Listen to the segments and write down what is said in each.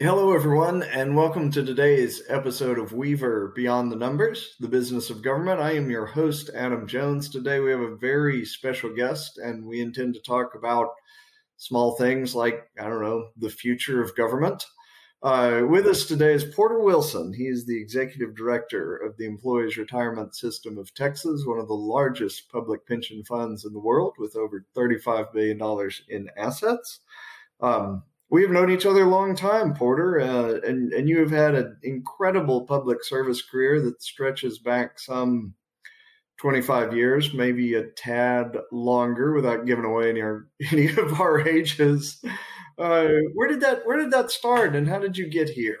Hello, everyone, and welcome to today's episode of Weaver Beyond the Numbers, the business of government. I am your host, Adam Jones. Today, we have a very special guest, and we intend to talk about small things like, I don't know, the future of government. Uh, with us today is Porter Wilson. He is the executive director of the Employees Retirement System of Texas, one of the largest public pension funds in the world, with over $35 billion in assets. Um, we have known each other a long time, Porter, uh, and and you have had an incredible public service career that stretches back some 25 years, maybe a tad longer, without giving away any, our, any of our ages. Uh, where did that Where did that start, and how did you get here?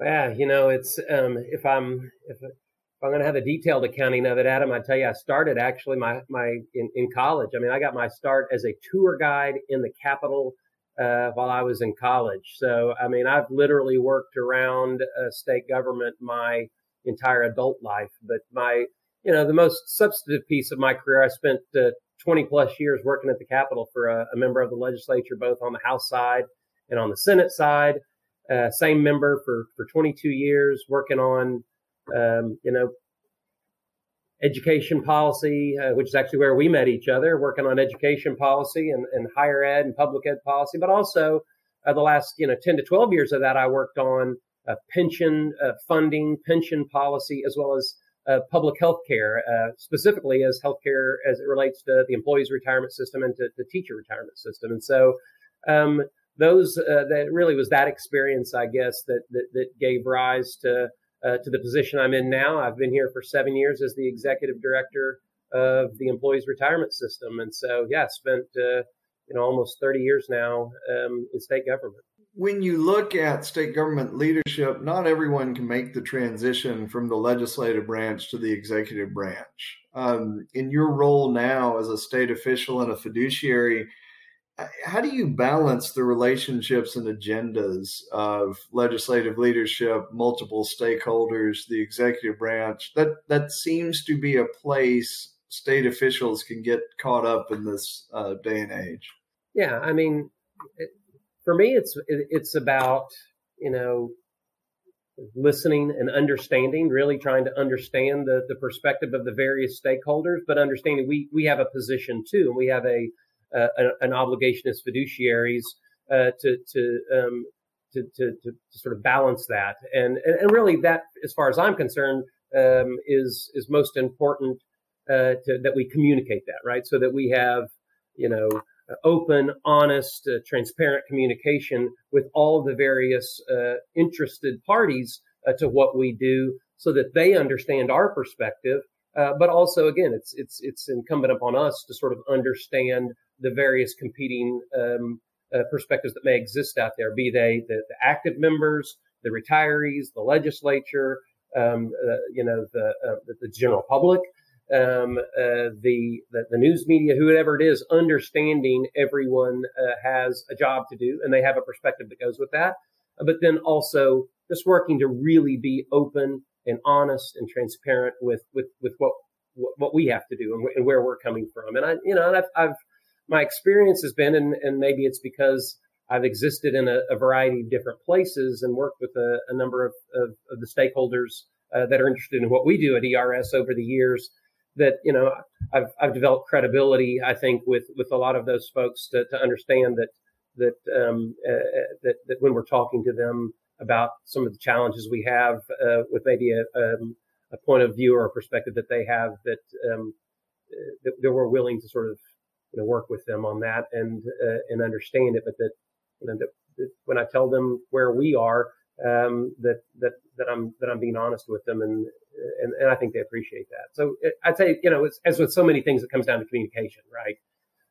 Yeah, you know, it's um, if I'm if, if I'm going to have a detailed accounting of it, Adam, I tell you, I started actually my my in, in college. I mean, I got my start as a tour guide in the Capitol uh, while I was in college. So, I mean, I've literally worked around uh, state government my entire adult life. But my, you know, the most substantive piece of my career, I spent uh, 20 plus years working at the Capitol for a, a, member of the legislature, both on the House side and on the Senate side. Uh, same member for, for 22 years, working on, um, you know, education policy, uh, which is actually where we met each other, working on education policy and, and higher ed and public ed policy. But also, uh, the last you know 10 to 12 years of that, I worked on uh, pension uh, funding, pension policy, as well as uh, public health care, uh, specifically as healthcare as it relates to the employees' retirement system and to the teacher retirement system. And so, um, those that really was that experience, I guess, that that, that gave rise to uh, to the position I'm in now. I've been here for seven years as the executive director of the employees retirement system, and so yeah, spent uh, you know almost 30 years now um, in state government. When you look at state government leadership, not everyone can make the transition from the legislative branch to the executive branch. Um, in your role now as a state official and a fiduciary, how do you balance the relationships and agendas of legislative leadership, multiple stakeholders, the executive branch? That that seems to be a place state officials can get caught up in this uh, day and age. Yeah, I mean, it, for me, it's it, it's about you know listening and understanding, really trying to understand the the perspective of the various stakeholders, but understanding we we have a position too, and we have a uh, an, obligation as fiduciaries uh, to to, um, to, to, to sort of balance that, and, and really that, as far as I'm concerned, um, is is most important uh, to, that we communicate that right, so that we have you know open, honest, uh, transparent communication with all the various uh, interested parties uh, to what we do, so that they understand our perspective. but also, again, it's it's it's incumbent upon us to sort of understand the various competing um, uh, perspectives that may exist out there, be they the, the active members, the retirees, the legislature, um, uh, you know, the, uh, the, general public, um, uh, the, the, the news media, whoever it is, understanding everyone uh, has a job to do and they have a perspective that goes with that. But then also just working to really be open and honest and transparent with with with what what we have to do and, and where we're coming from. And I, you know, I've, I've my experience has been, and, and maybe it's because I've existed in a, a, variety of different places and worked with a, a number of, of, of, the stakeholders uh, that are interested in what we do at ERS over the years. That you know, I've I've developed credibility, I think, with with a lot of those folks to, to understand that that um, uh, that that when we're talking to them about some of the challenges we have uh, with maybe a, um, a point of view or a perspective that they have, that um, uh, that, that we're willing to sort of you know, work with them on that and uh, and understand it. But that you know that, that, when I tell them where we are, um, that that that I'm that I'm being honest with them, and and, and I think they appreciate that. So it, I'd say you know, as with so many things, it comes down to communication, right?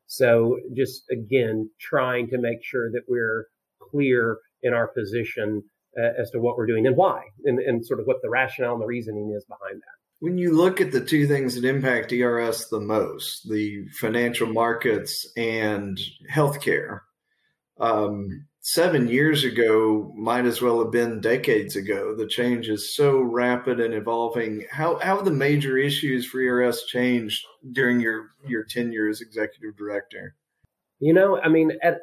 So just again, trying to make sure that we're clear in our position uh, as to what we're doing and why, and, and sort of what the rationale and the reasoning is behind that. When you look at the two things that impact ERS the most, the financial markets and healthcare, um, seven years ago might as well have been decades ago. The change is so rapid and evolving. How, how have the major issues for ERS changed during your, your tenure as executive director? You know, I mean, at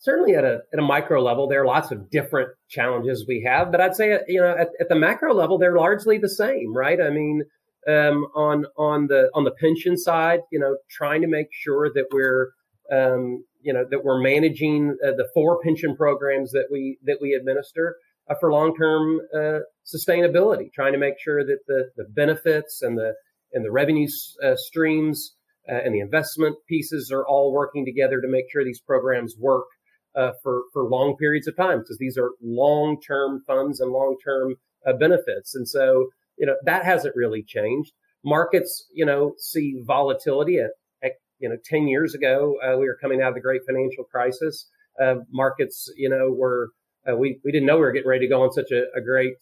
certainly at a at a micro level, there are lots of different challenges we have, but I'd say you know at, at the macro level, they're largely the same, right? I mean, um, on on the on the pension side, you know, trying to make sure that we're um, you know that we're managing uh, the four pension programs that we that we administer uh, for long term uh, sustainability, trying to make sure that the the benefits and the and the revenue uh, streams uh, and the investment pieces are all working together to make sure these programs work uh, for for long periods of time because these are long term funds and long term uh, benefits, and so you know that hasn't really changed. Markets, you know, see volatility. At, at you know, ten years ago, uh, we were coming out of the great financial crisis. Uh, markets, you know, were uh, we we didn't know we were getting ready to go on such a, a great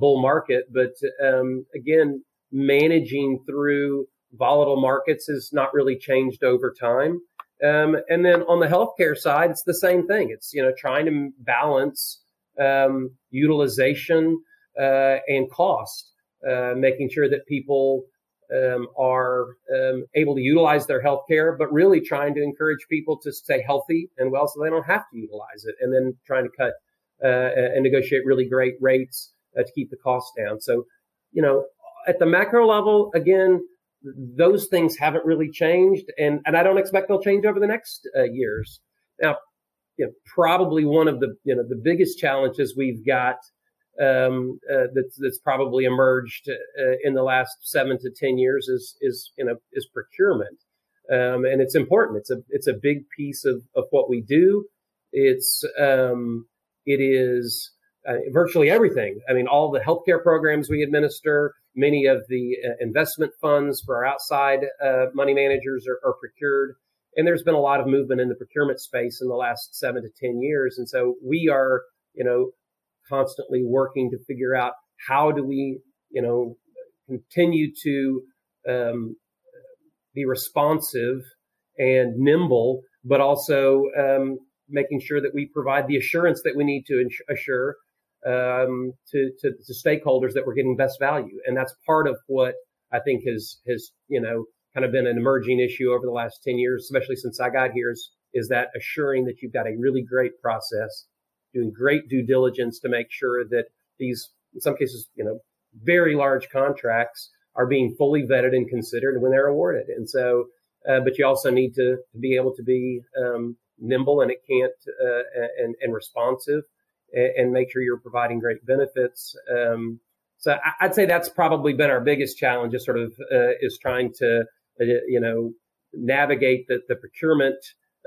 bull market, but um, again, managing through volatile markets has not really changed over time. Um, and then on the healthcare side, it's the same thing. It's you know trying to balance um, utilization uh, and cost, uh, making sure that people um, are um, able to utilize their healthcare, but really trying to encourage people to stay healthy and well, so they don't have to utilize it. And then trying to cut uh, and negotiate really great rates uh, to keep the costs down. So you know at the macro level, again, those things haven't really changed, and and I don't expect they'll change over the next uh, years. Now, you know, probably one of the you know the biggest challenges we've got um, uh, that's that's probably emerged uh, in the last seven to ten years is is you know is procurement, um, and it's important. It's a it's a big piece of of what we do. It's um, it is uh, virtually everything. I mean, all the healthcare programs we administer, Many of the uh, investment funds for our outside uh, money managers are, are, procured. And there's been a lot of movement in the procurement space in the last seven to 10 years. And so we are, you know, constantly working to figure out how do we, you know, continue to um, be responsive and nimble, but also um, making sure that we provide the assurance that we need to assure um, to, to, to stakeholders that we're getting best value, and that's part of what I think has has you know kind of been an emerging issue over the last ten years, especially since I got here. Is is that assuring that you've got a really great process, doing great due diligence to make sure that these, in some cases, you know, very large contracts are being fully vetted and considered when they're awarded. And so, uh, but you also need to, be able to be um, nimble and it can't uh, and, and responsive and, make sure you're providing great benefits. Um, so I'd say that's probably been our biggest challenge, is sort of uh, is trying to uh, you know navigate the, the procurement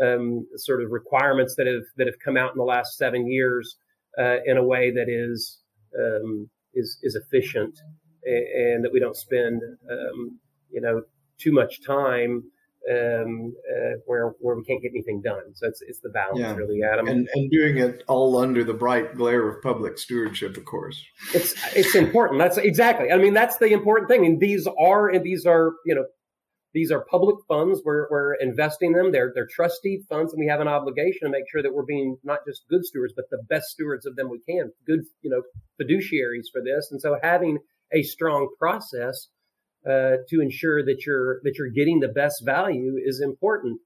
um, sort of requirements that have that have come out in the last seven years uh, in a way that is um, is is efficient and, and, that we don't spend um, you know too much time um, uh, where where we can't get anything done. So it's it's the balance, yeah. really, Adam. And and doing it all under the bright glare of public stewardship, of course. It's it's important. That's exactly. I mean, that's the important thing. And these are and these are you know these are public funds. We're we're investing them. They're they're trustee funds, and we have an obligation to make sure that we're being not just good stewards, but the best stewards of them we can. Good you know fiduciaries for this. And so having a strong process uh, to ensure that you're that you're getting the best value is important.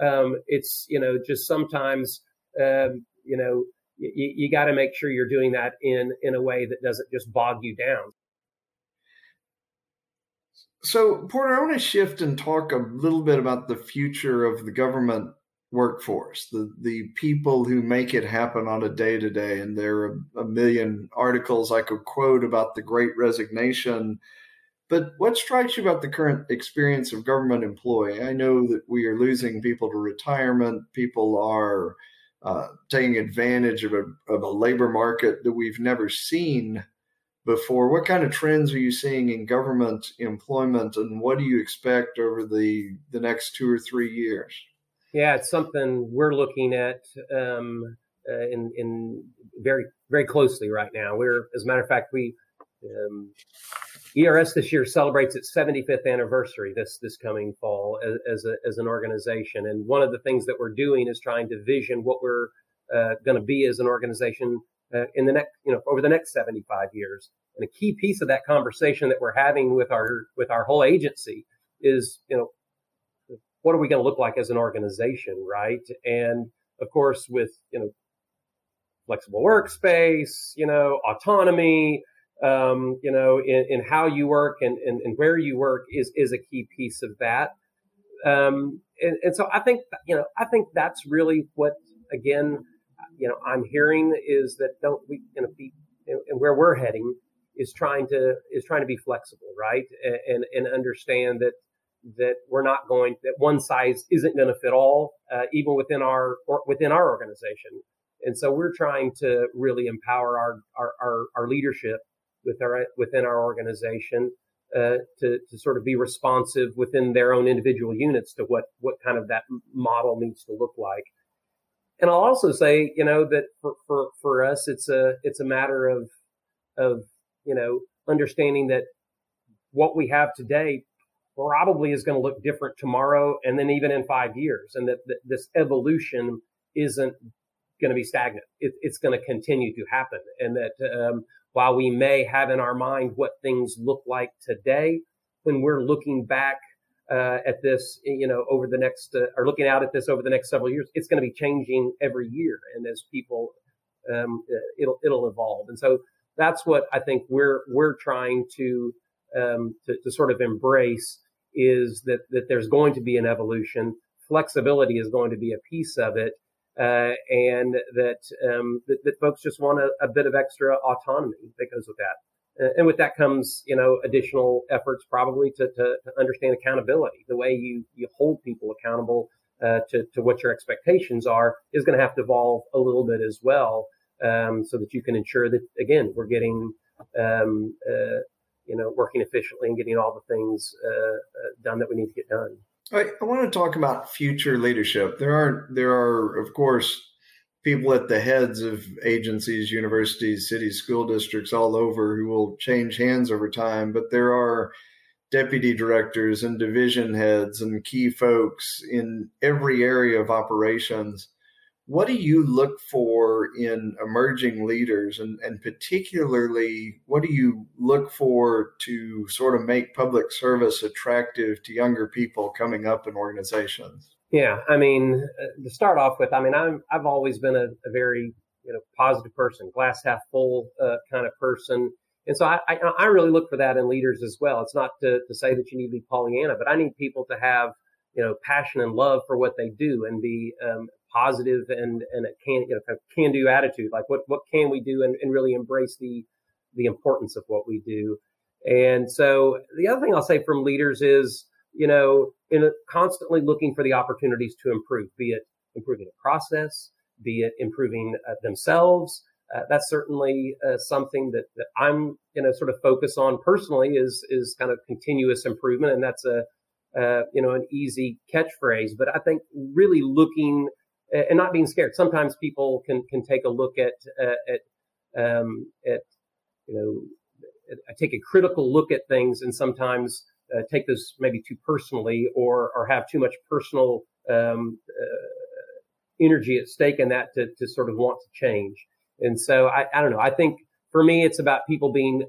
Um, it's you know just sometimes um, you know y- you got to make sure you're doing that in in a way that doesn't just bog you down. So Porter, I want to shift and talk a little bit about the future of the government workforce, the the people who make it happen on a day to day. And there are a million articles I could quote about the Great Resignation but what strikes you about the current experience of government employee? I know that we are losing people to retirement. People are uh, taking advantage of a, of a labor market that we've never seen before. What kind of trends are you seeing in government employment, and what do you expect over the the next two or three years? Yeah, it's something we're looking at um, uh, in in very very closely right now. We're, as a matter of fact, we um, ERS this year celebrates its 75th anniversary this this coming fall as, as, a, as an organization, and one of the things that we're doing is trying to vision what we're uh, going to be as an organization uh, in the next, you know, over the next 75 years. And a key piece of that conversation that we're having with our with our whole agency is, you know, what are we going to look like as an organization, right? And of course, with you know flexible workspace, you know, autonomy, um, you know, in, in, how you work and, and, and, where you work is is a key piece of that. Um, and, and so I think you know I think that's really what again you know I'm hearing is that don't we you know be and where we're heading is trying to is trying to be flexible, right? And and understand that that we're not going that one size isn't going to fit all, uh, even within our within our organization. And so we're trying to really empower our our, our, our leadership with our within our organization uh, to to sort of be responsive within their own individual units to what what kind of that model needs to look like. And I'll also say, you know, that for, for, for us, it's a it's a matter of of you know, understanding that what we have today probably is going to look different tomorrow and then even in five years and that, that this evolution isn't going to be stagnant. It, it's going to continue to happen. And that um, while we may have in our mind what things look like today, when we're looking back uh, at this, you know, over the next, uh, or looking out at this over the next several years, it's going to be changing every year. And as people, um, uh, it'll, it'll evolve. And so that's what I think we're we're trying to, um, to to, sort of embrace is that that there's going to be an evolution. Flexibility is going to be a piece of it, uh, and that, um, that, that folks just want a, a, bit of extra autonomy that goes with that. Uh, and with that comes, you know, additional efforts probably to, to, to understand accountability. The way you you hold people accountable uh, to to what your expectations are is going to have to evolve a little bit as well um, so that you can ensure that again we're getting um, uh, you know working efficiently and getting all the things uh, uh, done that we need to get done. I, I want to talk about future leadership. There are there are of course people at the heads of agencies, universities, cities, school districts all over who will change hands over time, but there are deputy directors and division heads and key folks in every area of operations what do you look for in emerging leaders? And, and particularly what do you look for to sort of make public service attractive to younger people coming up in organizations? Yeah i mean uh, to start off with i mean i'm i've always been a, a very you know positive person glass half full uh, kind of person. And so I, I, I really look for that in leaders as well. It's not to, to say that you need to be pollyanna but i need people to have you know passion and love for what they do and be um, positive and and a can you know kind of can do attitude. Like what what can we do and, and really embrace the the importance of what we do. And so the other thing I'll say from leaders is you know in a, constantly looking for the opportunities to improve, be it improving a process, be it improving uh, themselves. Uh, that's certainly uh, something that, that I'm you know sort of focus on personally is is kind of continuous improvement, and that's a uh, you know an easy catchphrase. But I think really looking and not being scared. Sometimes people can can take a look at uh, at um, at you know I take a critical look at things and sometimes uh, take this maybe too personally or or have too much personal um, uh, energy at stake in that to to sort of want to change. And so I, I don't know. I think for me it's about people being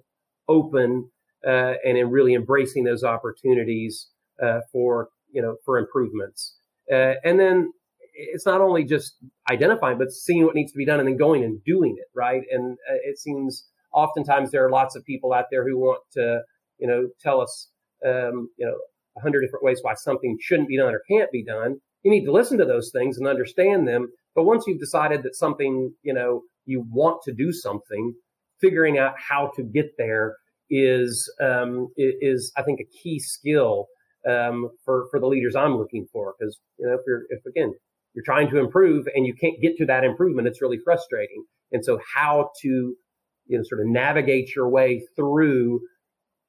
open uh, and in really embracing those opportunities uh, for you know for improvements. Uh, and then it's not only just identifying, but seeing what needs to be done and then going and doing it, right? And uh, it seems oftentimes there are lots of people out there who want to, you know, tell us, um, you know, a hundred different ways why something shouldn't be done or can't be done. You need to listen to those things and understand them. But once you've decided that something, you know, you want to do something, figuring out how to get there is um, is I think a key skill um, for for the leaders I'm looking for. Because you know, if you're if again you're trying to improve and you can't get to that improvement. It's really frustrating. And so how to, you know, sort of navigate your way through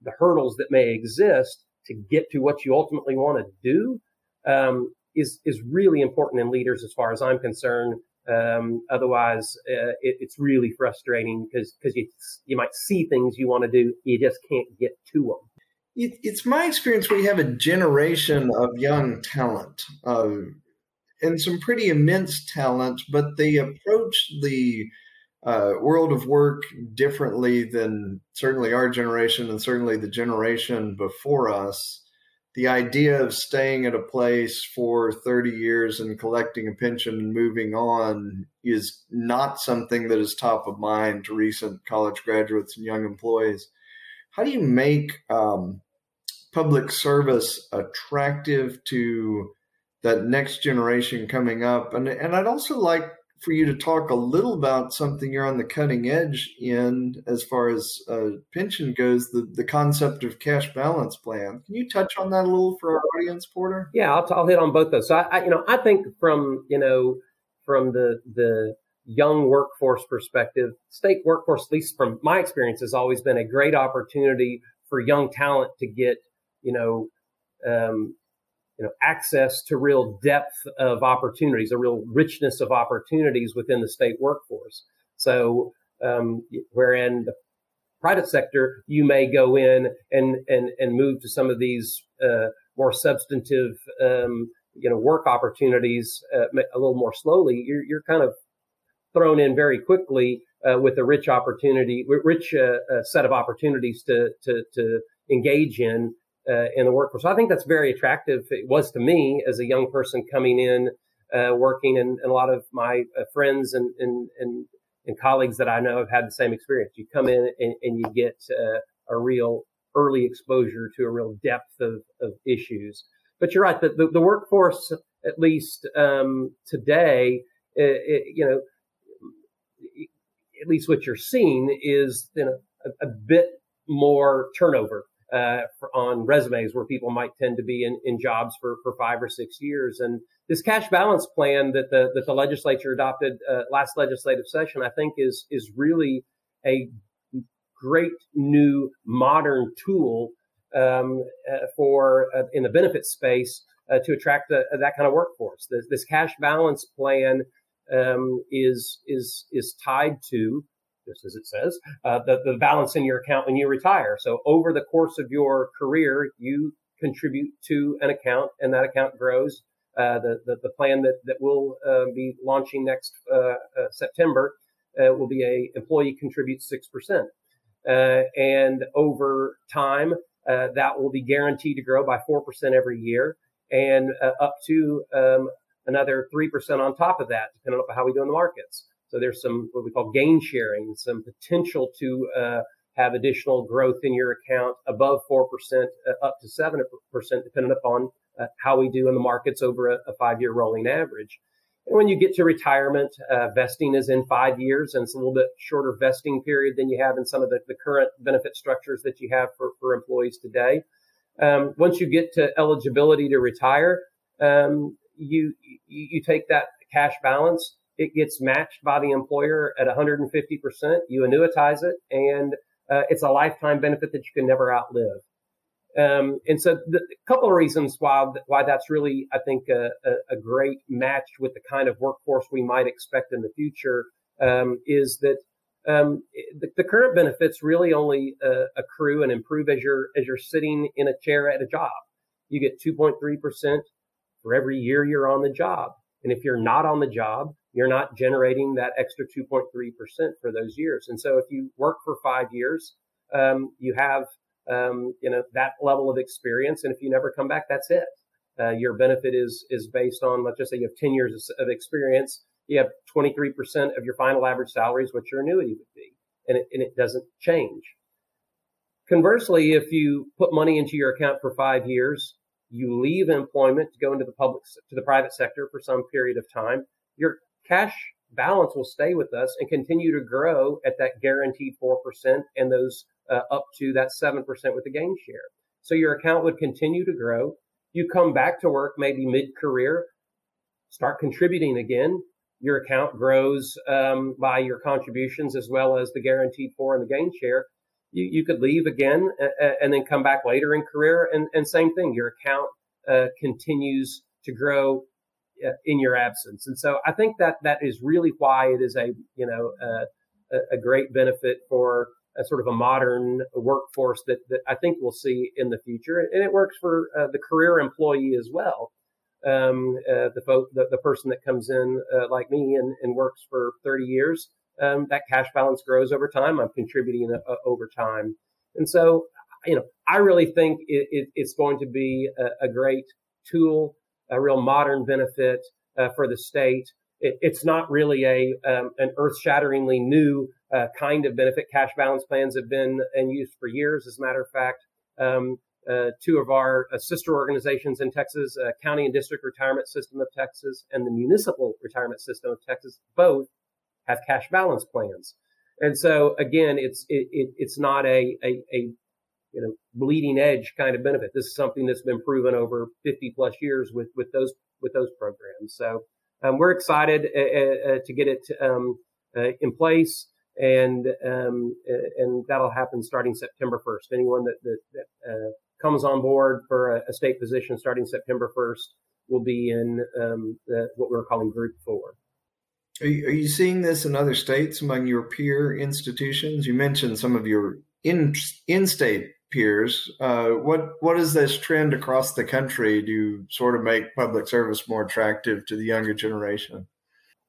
the hurdles that may exist to get to what you ultimately want to do um, is is really important in leaders as far as I'm concerned. Um, otherwise, uh, it, it's really frustrating because because you you might see things you want to do, you just can't get to them. it's my experience we have a generation of young talent. Uh, and some pretty immense talent, but they approach the uh, world of work differently than certainly our generation and certainly the generation before us. the idea of staying at a place for 30 years and collecting a pension and moving on is not something that is top of mind to recent college graduates and young employees. How do you make um, public service attractive to that next generation coming up? And, and I'd also like for you to talk a little about something you're on the cutting edge in as far as uh, pension goes the, the concept of cash balance plan. Can you touch on that a little for our audience porter? Yeah i'll, I'll hit on both those. So I, I, you know i think from you know from the the young workforce perspective state workforce at least from my experience has always been a great opportunity for young talent to get you know um, you know, access to real depth of opportunities, a real richness of opportunities within the state workforce. So, um, wherein the private sector, you may go in and and and move to some of these uh, more substantive, um, you know, work opportunities uh, a little more slowly. You're you're kind of thrown in very quickly uh, with a rich opportunity, rich uh, uh, set of opportunities to to to engage in uh, in the workforce. So I think that's very attractive. It was to me as a young person coming in, uh, working, and, and, a lot of my uh, friends and, and, and and colleagues that I know have had the same experience. You come in and, and you get uh, a real early exposure to a real depth of, of issues. But you're right. The, the, the workforce, at least um, today, it, it, you know, at least what you're seeing is you know a, a bit more turnover uh, on resumes where people might tend to be in, in jobs for, for five or six years. And this cash balance plan that the that the legislature adopted uh, last legislative session, I think, is is really a great new modern tool um, uh, for uh, in the benefit space uh, to attract a, that kind of workforce. This, this cash balance plan um, is is is tied to just as it says, uh, the, the balance in your account when you retire. So over the course of your career, you contribute to an account and that account grows. Uh, the, the, the, plan that, that we'll uh, be launching next uh, uh, September uh, will be a employee contributes 6%. and over time, that will be guaranteed to grow by 4% every year and up to um, another 3% on top of that, depending on how we do in the markets. So there's some what we call gain sharing, some potential to uh, have additional growth in your account above 4%, uh, up to 7%, depending upon uh, how we do in the markets over a, a five year rolling average. And when you get to retirement, uh, vesting is in five years, and it's a little bit shorter vesting period than you have in some of the, the current benefit structures that you have for, for employees today. Um, once you get to eligibility to retire, um, you, you, you take that cash balance it gets matched by the employer at 150%. You annuitize it, and uh, it's a lifetime benefit that you can never outlive. Um, and so, the, a couple of reasons why why that's really, I think, a, a, a, great match with the kind of workforce we might expect in the future um, is that um, the, the, current benefits really only uh, accrue and improve as you're as you're sitting in a chair at a job. You get 2.3 percent for every year you're on the job, and if you're not on the job, you're not generating that extra 2.3% for those years. And so if you work for five years, um, you have, um, you know, that level of experience. And if you never come back, that's it. Uh, your benefit is, is based on, let's just say you have 10 years of experience. You have 23% of your final average salary is what your annuity would be. And it, and it doesn't change. Conversely, if you put money into your account for five years, you leave employment to go into the public, to the private sector for some period of time, your cash balance will stay with us and continue to grow at that guaranteed 4% and those uh, up to that 7% with the gain share. So your account would continue to grow. You come back to work maybe mid career, start contributing again. Your account grows um, by your contributions as well as the guaranteed four and the gain share. You, you could leave again uh, and then come back later in career and, and same thing. Your account uh, continues to grow uh, in your absence. And so I think that that is really why it is a, you know, uh, a great benefit for a sort of a modern workforce that, that I think we'll see in the future. And it works for uh, the career employee as well. Um, uh, the, the, the person that comes in uh, like me and, and works for 30 years, um, that cash balance grows over time. I'm contributing uh, over time. And so you know, I really think it, it, it's going to be a, a, great tool, a real modern benefit uh, for the state. It, it's not really a um, an earth-shatteringly new uh, kind of benefit. Cash balance plans have been in use for years. As a matter of fact, um, uh, two of our uh, sister organizations in Texas, uh, County and District Retirement System of Texas and the Municipal Retirement System of Texas, both have cash balance plans. And so again, it's it, it, it's not a, a, a you know bleeding edge kind of benefit. This is something that's been proven over 50 plus years with with those with those programs. So um, we're excited uh, uh, uh to get it um, uh, in place, and um, and that'll happen starting September 1st. Anyone that that, that uh, comes on board for a, a, state position starting September 1st will be in um, the, what we're calling Group Four. Are you, are you seeing this in other states among your peer institutions? You mentioned some of your in in-state peers. Uh, what what is this trend across the country to sort of make public service more attractive to the younger generation?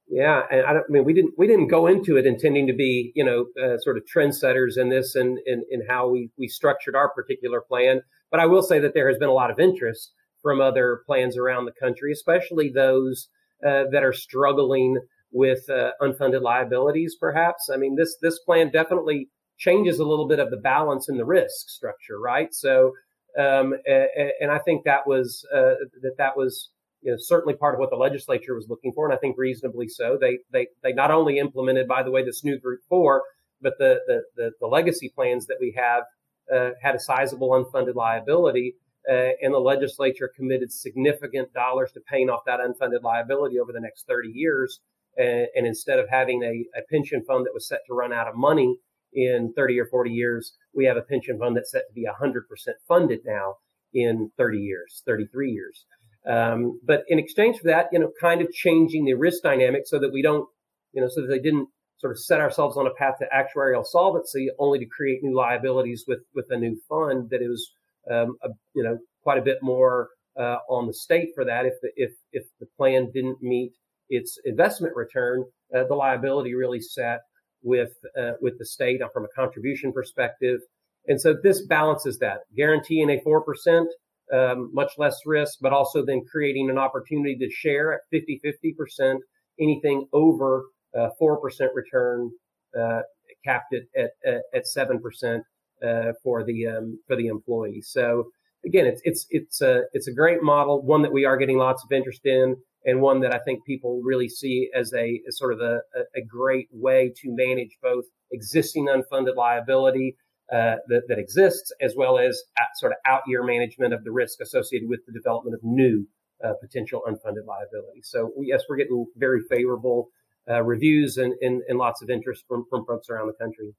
Yeah, and I, I mean we didn't we didn't go into it intending to be you know uh, sort of trendsetters in this and in, in, in how we we structured our particular plan. But I will say that there has been a lot of interest from other plans around the country, especially those uh, that are struggling with uh, unfunded liabilities, perhaps. I mean, this this plan definitely changes a little bit of the balance in the risk structure, right? So, um, and I think that was uh, that that was you know, certainly part of what the legislature was looking for, and I think reasonably so. They they they not only implemented, by the way, this new Group Four, but the the the, the legacy plans that we have uh, had a sizable unfunded liability. Uh, and the legislature committed significant dollars to paying off that unfunded liability over the next 30 years. And, and instead of having a, a, pension fund that was set to run out of money in 30 or 40 years, we have a pension fund that's set to be 100% funded now in 30 years, 33 years. Um, but in exchange for that, you know, kind of changing the risk dynamic so that we don't, you know, so that they didn't sort of set ourselves on a path to actuarial solvency only to create new liabilities with, with a new fund that is, um, a, you know, quite a bit more uh, on the state for that if the, if, if the plan didn't meet its investment return, uh, the liability really sat with uh, with the state from a contribution perspective. And so this balances that, guaranteeing a four percent, um, much less risk, but also then creating an opportunity to share at 50 50 percent anything over uh, four percent return, uh, capped at at seven percent uh, for the um, for the employee. So again, it's it's it's a it's a great model, one that we are getting lots of interest in and one that I think people really see as a as sort of a, a great way to manage both existing unfunded liability uh, that, that exists, as well as sort of out year management of the risk associated with the development of new uh, potential unfunded liability. So yes, we're getting very favorable uh, reviews and, and, and, lots of interest from, from folks around the country.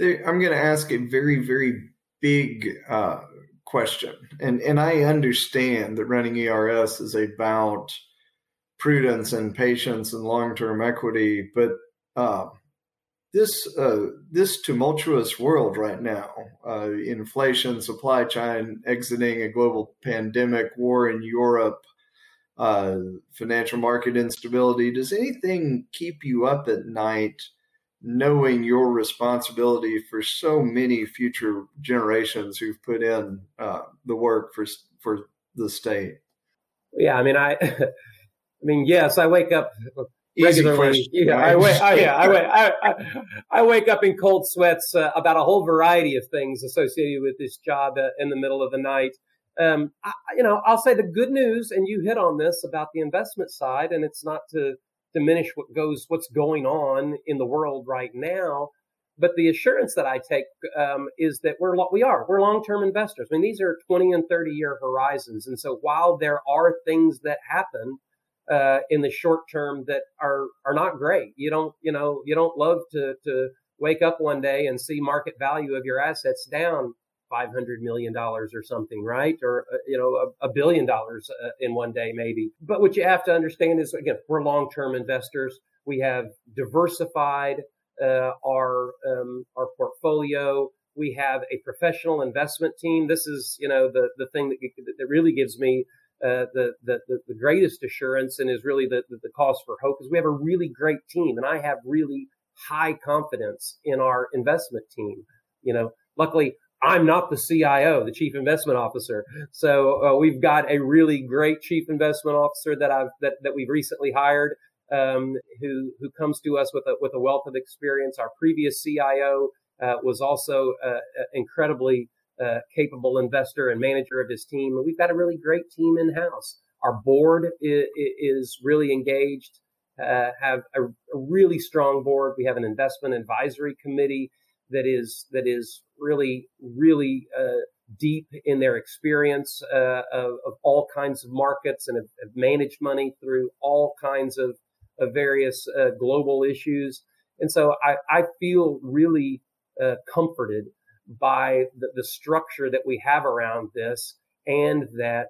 I'm going to ask a very, very big uh, question. And and I understand that running ERS is about prudence and patience and long term equity, but uh, this uh, this tumultuous world right now, uh, inflation, supply chain exiting a global pandemic, war in Europe, uh, financial market instability. Does anything keep you up at night? Knowing your responsibility for so many future generations who've put in uh, the work for for the state. Yeah, I mean, I, I mean, yes, I wake up regularly. Yeah, I wake. Oh, yeah, I wake. I, I, I, wake up in cold sweats uh, about a whole variety of things associated with this job uh, in the middle of the night. Um, I, you know, I'll say the good news, and you hit on this about the investment side, and it's not to diminish what goes what's going on in the world right now. But the assurance that I take um, is that we're we are we're long term investors. I mean, these are twenty and thirty year horizons, and so while there are things that happen uh, in the short term that are are not great, you don't you know you don't love to to wake up one day and see market value of your assets down 500 million dollars or something right? Or uh, you know a, a billion dollars uh, in one day maybe. But what you have to understand is again we're long-term investors. We have diversified uh, our um, our portfolio. We have a professional investment team. This is you know the the thing that, that really gives me uh, the, the, the greatest assurance and is really the, the, the cause for hope is we have a really great team and I have really high confidence in our investment team. You know, luckily I'm not the CIO, the chief investment officer. So uh, we've got a really great chief investment officer that I've that, that we've recently hired, um, who who comes to us with a with a wealth of experience. Our previous CIO uh, was also uh, incredibly uh, capable investor and manager of his team, and we've got a really great team in house. Our board is, is really engaged. Uh, have a, a really strong board. We have an investment advisory committee that is that is really really uh, deep in their experience uh, of, of, all kinds of markets and have, have, managed money through all kinds of, of various uh, global issues. And so I, I feel really uh, comforted by the, the structure that we have around this and that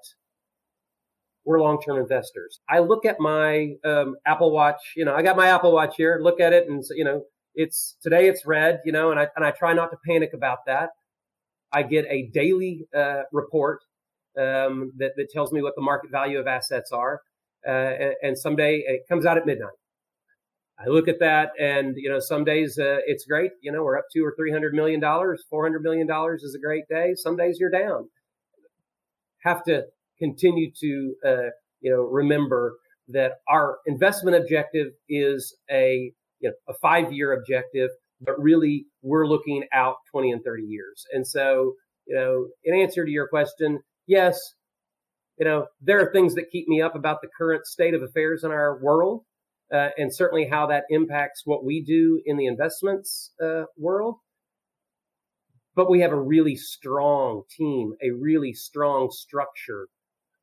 we're long-term investors. I look at my um, Apple Watch, you know, I got my Apple Watch here, look at it and, you know, it's today it's red, you know, and I and I try not to panic about that. I get a daily uh, report um, that that tells me what the market value of assets are, uh, and, and someday it comes out at midnight. I look at that, and you know, some days uh, it's great. You know, we're up two or three hundred million dollars. Four hundred million dollars is a great day. Some days you're down. Have to continue to uh, you know remember that our investment objective is a you know, a five year objective, but really we're looking out 20 and 30 years. And so, you know, in answer to your question, yes, you know, there are things that keep me up about the current state of affairs in our world, uh, and certainly how that impacts what we do in the investments uh, world. But we have a really strong team, a really strong structure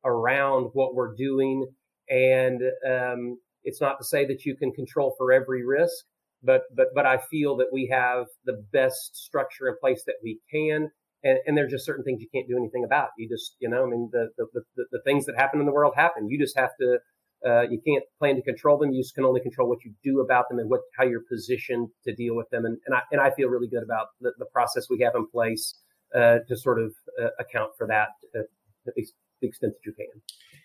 around what we're doing, and um, it's not to say that you can control for every risk, but but but I feel that we have the best structure in place that we can. And, and there's just certain things you can't do anything about. You just, you know, I mean, the, the, the, the things that happen in the world happen. You just have to, uh, you can't plan to control them. You can only control what you do about them and what, how you're positioned to deal with them. And, and I, and I feel really good about the, the process we have in place, uh, to sort of uh, account for that, uh, at least the extent that you can.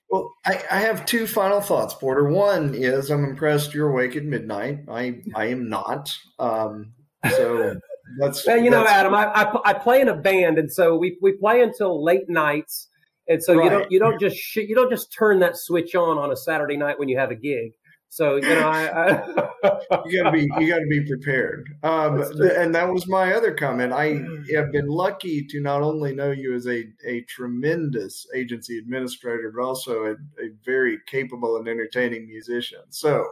Well, I, I, have two final thoughts, Porter. One is I'm impressed you're awake at midnight. I I am not. Um, so that's well, you that's, know, Adam. I, I, I play in a band, and so we we play until late nights, and so right. you don't you don't just sh- you don't just turn that switch on on a Saturday night when you have a gig. So you know, I, I you gotta be you gotta be prepared. Um, and that was my other comment. I have been lucky to not only know you as a a tremendous agency administrator, but also a, a very capable and entertaining musician. So,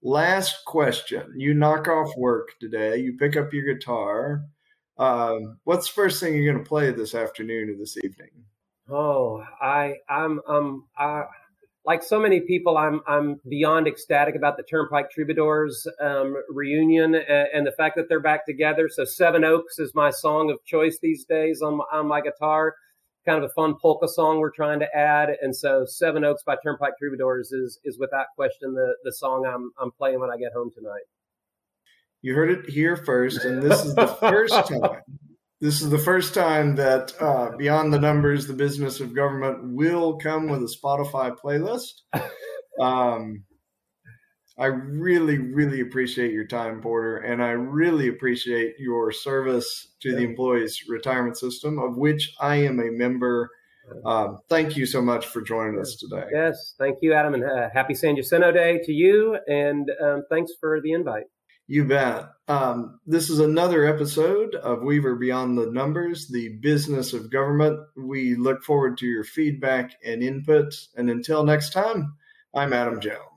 last question: You knock off work today. You pick up your guitar. Um, what's the first thing you're going to play this afternoon or this evening? Oh, I I'm um I like so many people, I'm I'm beyond ecstatic about the Turnpike Troubadours um, reunion and, and, the fact that they're back together. So Seven Oaks is my song of choice these days on my, on my guitar. Kind of a fun polka song we're trying to add, and so Seven Oaks by Turnpike Troubadours is is without question the the song I'm I'm playing when I get home tonight. You heard it here first, and this is the first time this is the first time that uh, Beyond the Numbers, the business of government, will come with a Spotify playlist. Um, I really, really appreciate your time, Porter, and I really appreciate your service to the employees retirement system, of which I am a member. Um, thank you so much for joining us today. Yes, thank you, Adam, and uh, happy San Jacinto Day to you, and um, thanks for the invite. You bet. Um, this is another episode of Weaver Beyond the Numbers, the business of government. We look forward to your feedback and input. And until next time, I'm Adam Jones.